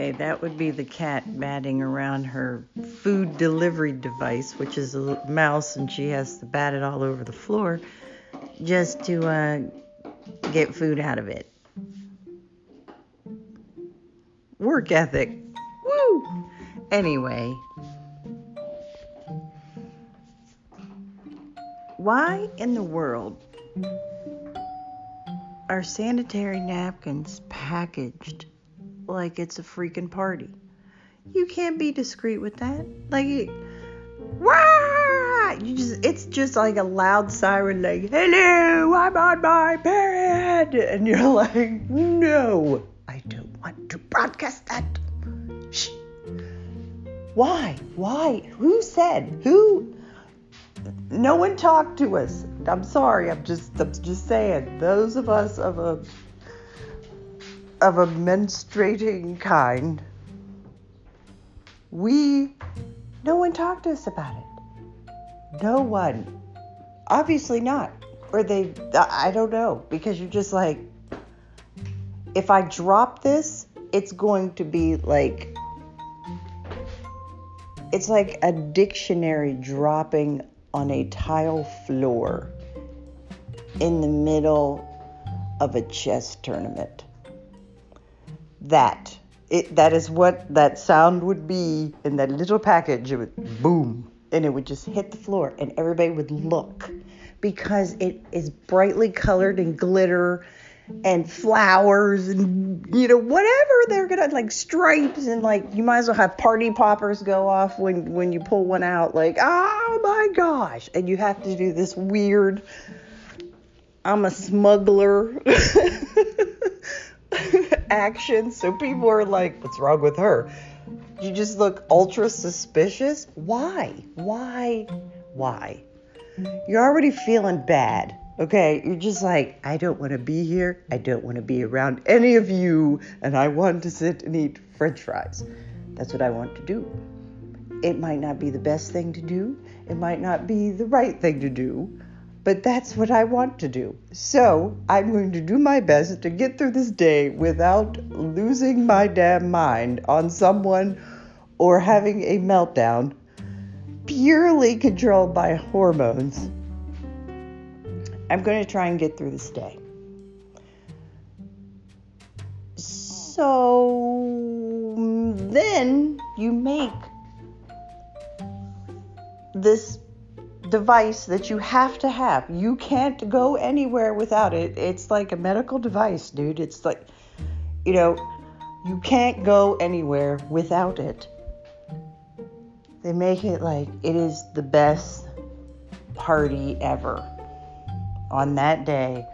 Okay, that would be the cat batting around her food delivery device, which is a mouse, and she has to bat it all over the floor just to uh, get food out of it. Work ethic. Woo! Anyway, why in the world are sanitary napkins packaged like it's a freaking party? You can't be discreet with that. Like, wah! You just, it's just like a loud siren, like, hello, I'm on my period. And you're like, no, I don't want to broadcast that. Shh. Why? Why? Who said? Who? No one talked to us. I'm sorry. I'm just I'm just saying. Those of us of a of a menstruating kind, we no one talked to us about it. No one. Obviously not. Or they I don't know because you're just like if I drop this, it's going to be like it's like a dictionary dropping on a tile floor in the middle of a chess tournament. That. It that is what that sound would be in that little package. It would mm-hmm. boom. And it would just hit the floor and everybody would look because it is brightly colored and glitter and flowers and you know whatever they're gonna like stripes and like you might as well have party poppers go off when when you pull one out like oh my gosh. And you have to do this weird I'm a smuggler action so people are like what's wrong with her you just look ultra suspicious why why why you're already feeling bad Okay, you're just like, I don't want to be here. I don't want to be around any of you. And I want to sit and eat french fries. That's what I want to do. It might not be the best thing to do, it might not be the right thing to do, but that's what I want to do. So I'm going to do my best to get through this day without losing my damn mind on someone or having a meltdown purely controlled by hormones I'm going to try and get through this day. So then you make this device that you have to have. You can't go anywhere without it. It's like a medical device, dude. It's like, you know, you can't go anywhere without it. They make it like it is the best party ever on that day,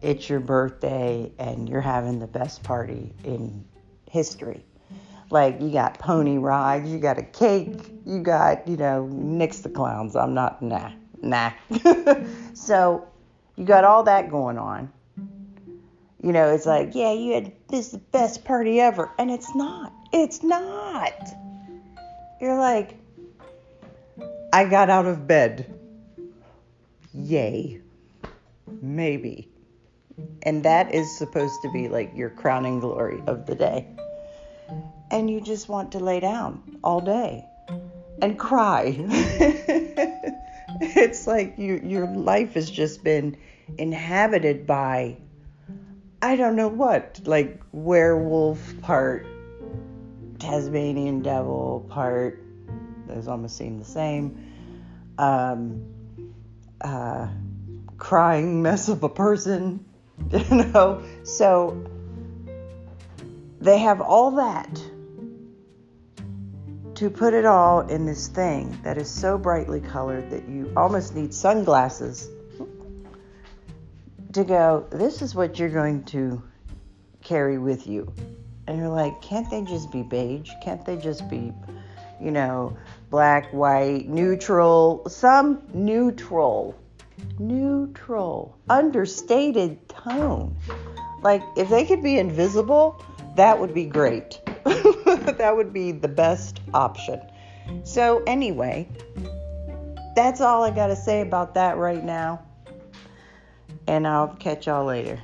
it's your birthday and you're having the best party in history. Like you got pony rides, you got a cake, you got, you know, nix the clowns. I'm not nah, nah. so you got all that going on. You know, it's like, yeah, you had this is the best party ever. And it's not. It's not. You're like, I got out of bed. Yay. Maybe. And that is supposed to be like your crowning glory of the day. And you just want to lay down all day and cry. it's like you, your life has just been inhabited by, I don't know what, like werewolf part, Tasmanian devil part, those almost seem the same. Um, uh, crying mess of a person, you know. So they have all that to put it all in this thing that is so brightly colored that you almost need sunglasses to go, this is what you're going to carry with you. And you're like, can't they just be beige? Can't they just be, you know, black, white, neutral? Some neutral neutral, understated tone. Like, if they could be invisible, that would be great. that would be the best option. So, anyway, that's all I got to say about that right now. And I'll catch y'all later.